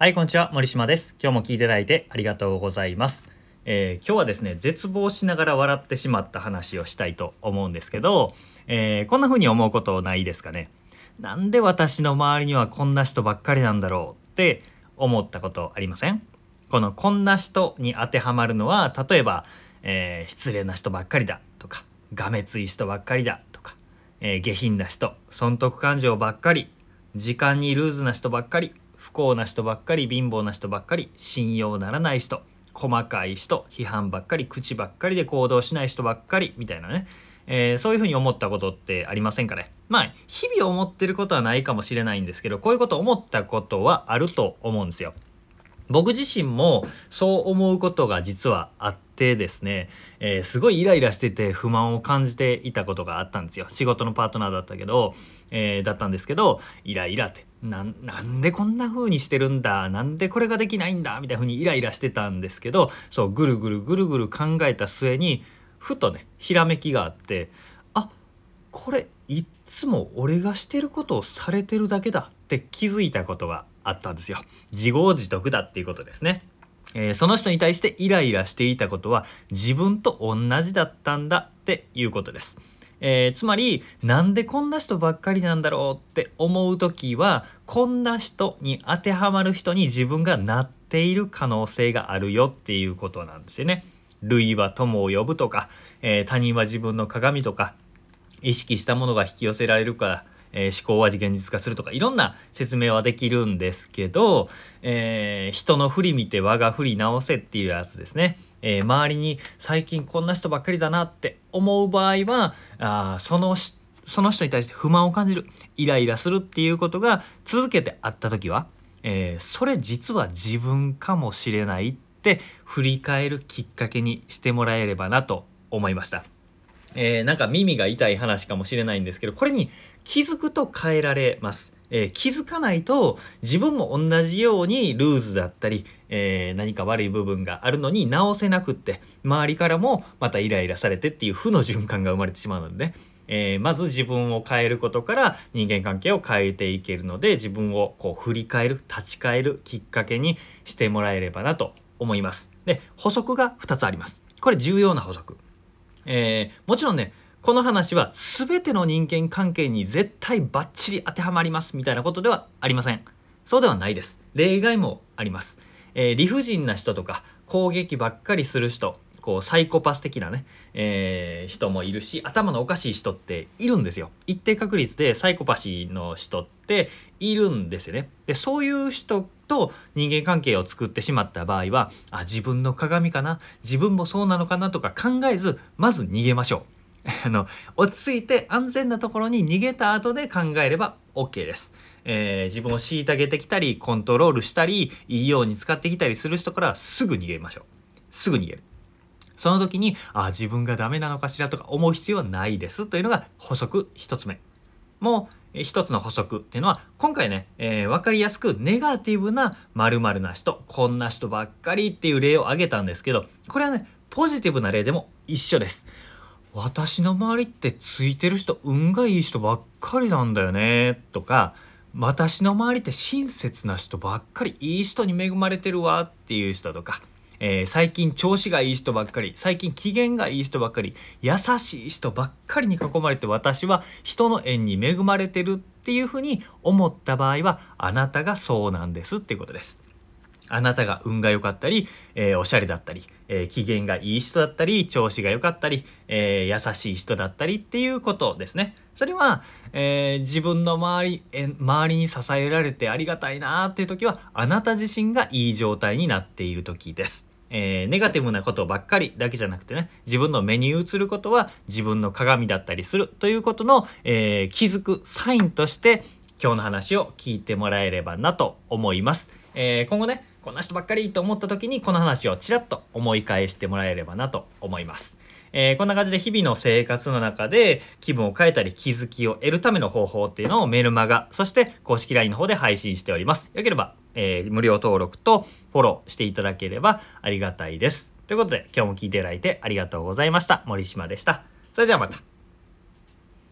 はい、こんにちは。森島です。今日も聞いていただいてありがとうございます。えー今日はですね、絶望しながら笑ってしまった話をしたいと思うんですけど、えーこんな風に思うことないですかね。なんで私の周りにはこんな人ばっかりなんだろうって思ったことありません？このこんな人に当てはまるのは、例えば、えー失礼な人ばっかりだとか、がめつい人ばっかりだとか、えー下品な人、損得感情ばっかり、時間にルーズな人ばっかり不幸な人ばっかり貧乏な人ばっかり信用ならない人細かい人批判ばっかり口ばっかりで行動しない人ばっかりみたいなね、えーそういうふうに思ったことってありませんかねまあ日々思ってることはないかもしれないんですけどこういうこと思ったことはあると思うんですよ。僕自身もそう思うことが実はあってですね、えーすごいイライラしてて不満を感じていたことがあったんですよ。仕事のパートナーだったけど、えーだったんですけどイライラってななんでこんな風にしてるんだなんでこれができないんだみたいな風にイライラしてたんですけどそうぐるぐるぐるぐる考えた末にふとねひらめきがあってあこれいっつも俺がしてることをされてるだけだって気づいたことがあったんですよ。自業自得だっていうことですね、えーその人に対してイライラしていたことは自分と同じだったんだっていうことですえーつまりなんでこんな人ばっかりなんだろうって思う時はこんな人に当てはまる人に自分がなっている可能性があるよっていうことなんですよね。類は友を呼ぶとか、えー他人は自分の鏡とか意識したものが引き寄せられるから、えー思考は現実化するとかいろんな説明はできるんですけど、えー人の振り見て我が振り直せっていうやつですね、えー周りに最近こんな人ばっかりだなって思う場合はあそのその人に対して不満を感じるイライラするっていうことが続けてあった時は、えーそれ実は自分かもしれないって振り返るきっかけにしてもらえればなと思いました。えーなんか耳が痛い話かもしれないんですけどこれに気づくと変えられます、えー気づかないと自分も同じようにルーズだったり、えー何か悪い部分があるのに直せなくって周りからもまたイライラされてっていう負の循環が生まれてしまうのでね、えーまず自分を変えることから人間関係を変えていけるので自分をこう振り返る立ち返るきっかけにしてもらえればなと思います。で補足が2つあります。これ重要な補足。えーもちろんねこの話は全ての人間関係に絶対バッチリ当てはまりますみたいなことではありません。そうではないです。例外もあります、えー理不尽な人とか攻撃ばっかりする人こうサイコパス的なね、えー人もいるし頭のおかしい人っているんですよ。一定確率でサイコパシーの人っているんですよね。でそういう人と人間関係を作ってしまった場合はあ自分の鏡かな？自分もそうなのかな？とか考えずまず逃げましょう。あの落ち着いて安全なところに逃げた後で考えれば OK です、えー自分を虐げてきたりコントロールしたりいいように使ってきたりする人からすぐ逃げましょう。すぐ逃げる。その時にあ自分がダメなのかしら？とか思う必要はないです。というのが補足1つ目。もう一つの補足っていうのは今回ね、えー分かりやすくネガティブな〇〇な人こんな人ばっかりっていう例を挙げたんですけどこれはねポジティブな例でも一緒です。私の周りってついてる人運がいい人ばっかりなんだよねとか私の周りって親切な人ばっかりいい人に恵まれてるわっていう人とか、えー最近調子がいい人ばっかり最近機嫌がいい人ばっかり優しい人ばっかりに囲まれて私は人の縁に恵まれてるっていうふうに思った場合はあなたがそうなんですっていうことです。あなたが運が良かったり、えーおしゃれだったり、えー機嫌がいい人だったり調子が良かったり、えー優しい人だったりっていうことですね。それは、えー自分の周り、え周りに支えられてありがたいなーっていう時はあなた自身がいい状態になっている時です。えーネガティブなことばっかりだけじゃなくてね自分の目に映ることは自分の鏡だったりするということの、えー気づくサインとして今日の話を聞いてもらえればなと思います。えー今後ねこんな人ばっかりと思った時にこの話をちらっと思い返してもらえればなと思います。えーこんな感じで日々の生活の中で気分を変えたり気づきを得るための方法っていうのをメルマガそして公式 LINE の方で配信しております。よければ、えー無料登録とフォローしていただければありがたいです。ということで今日も聞いていただいてありがとうございました。森島でした。それではまた。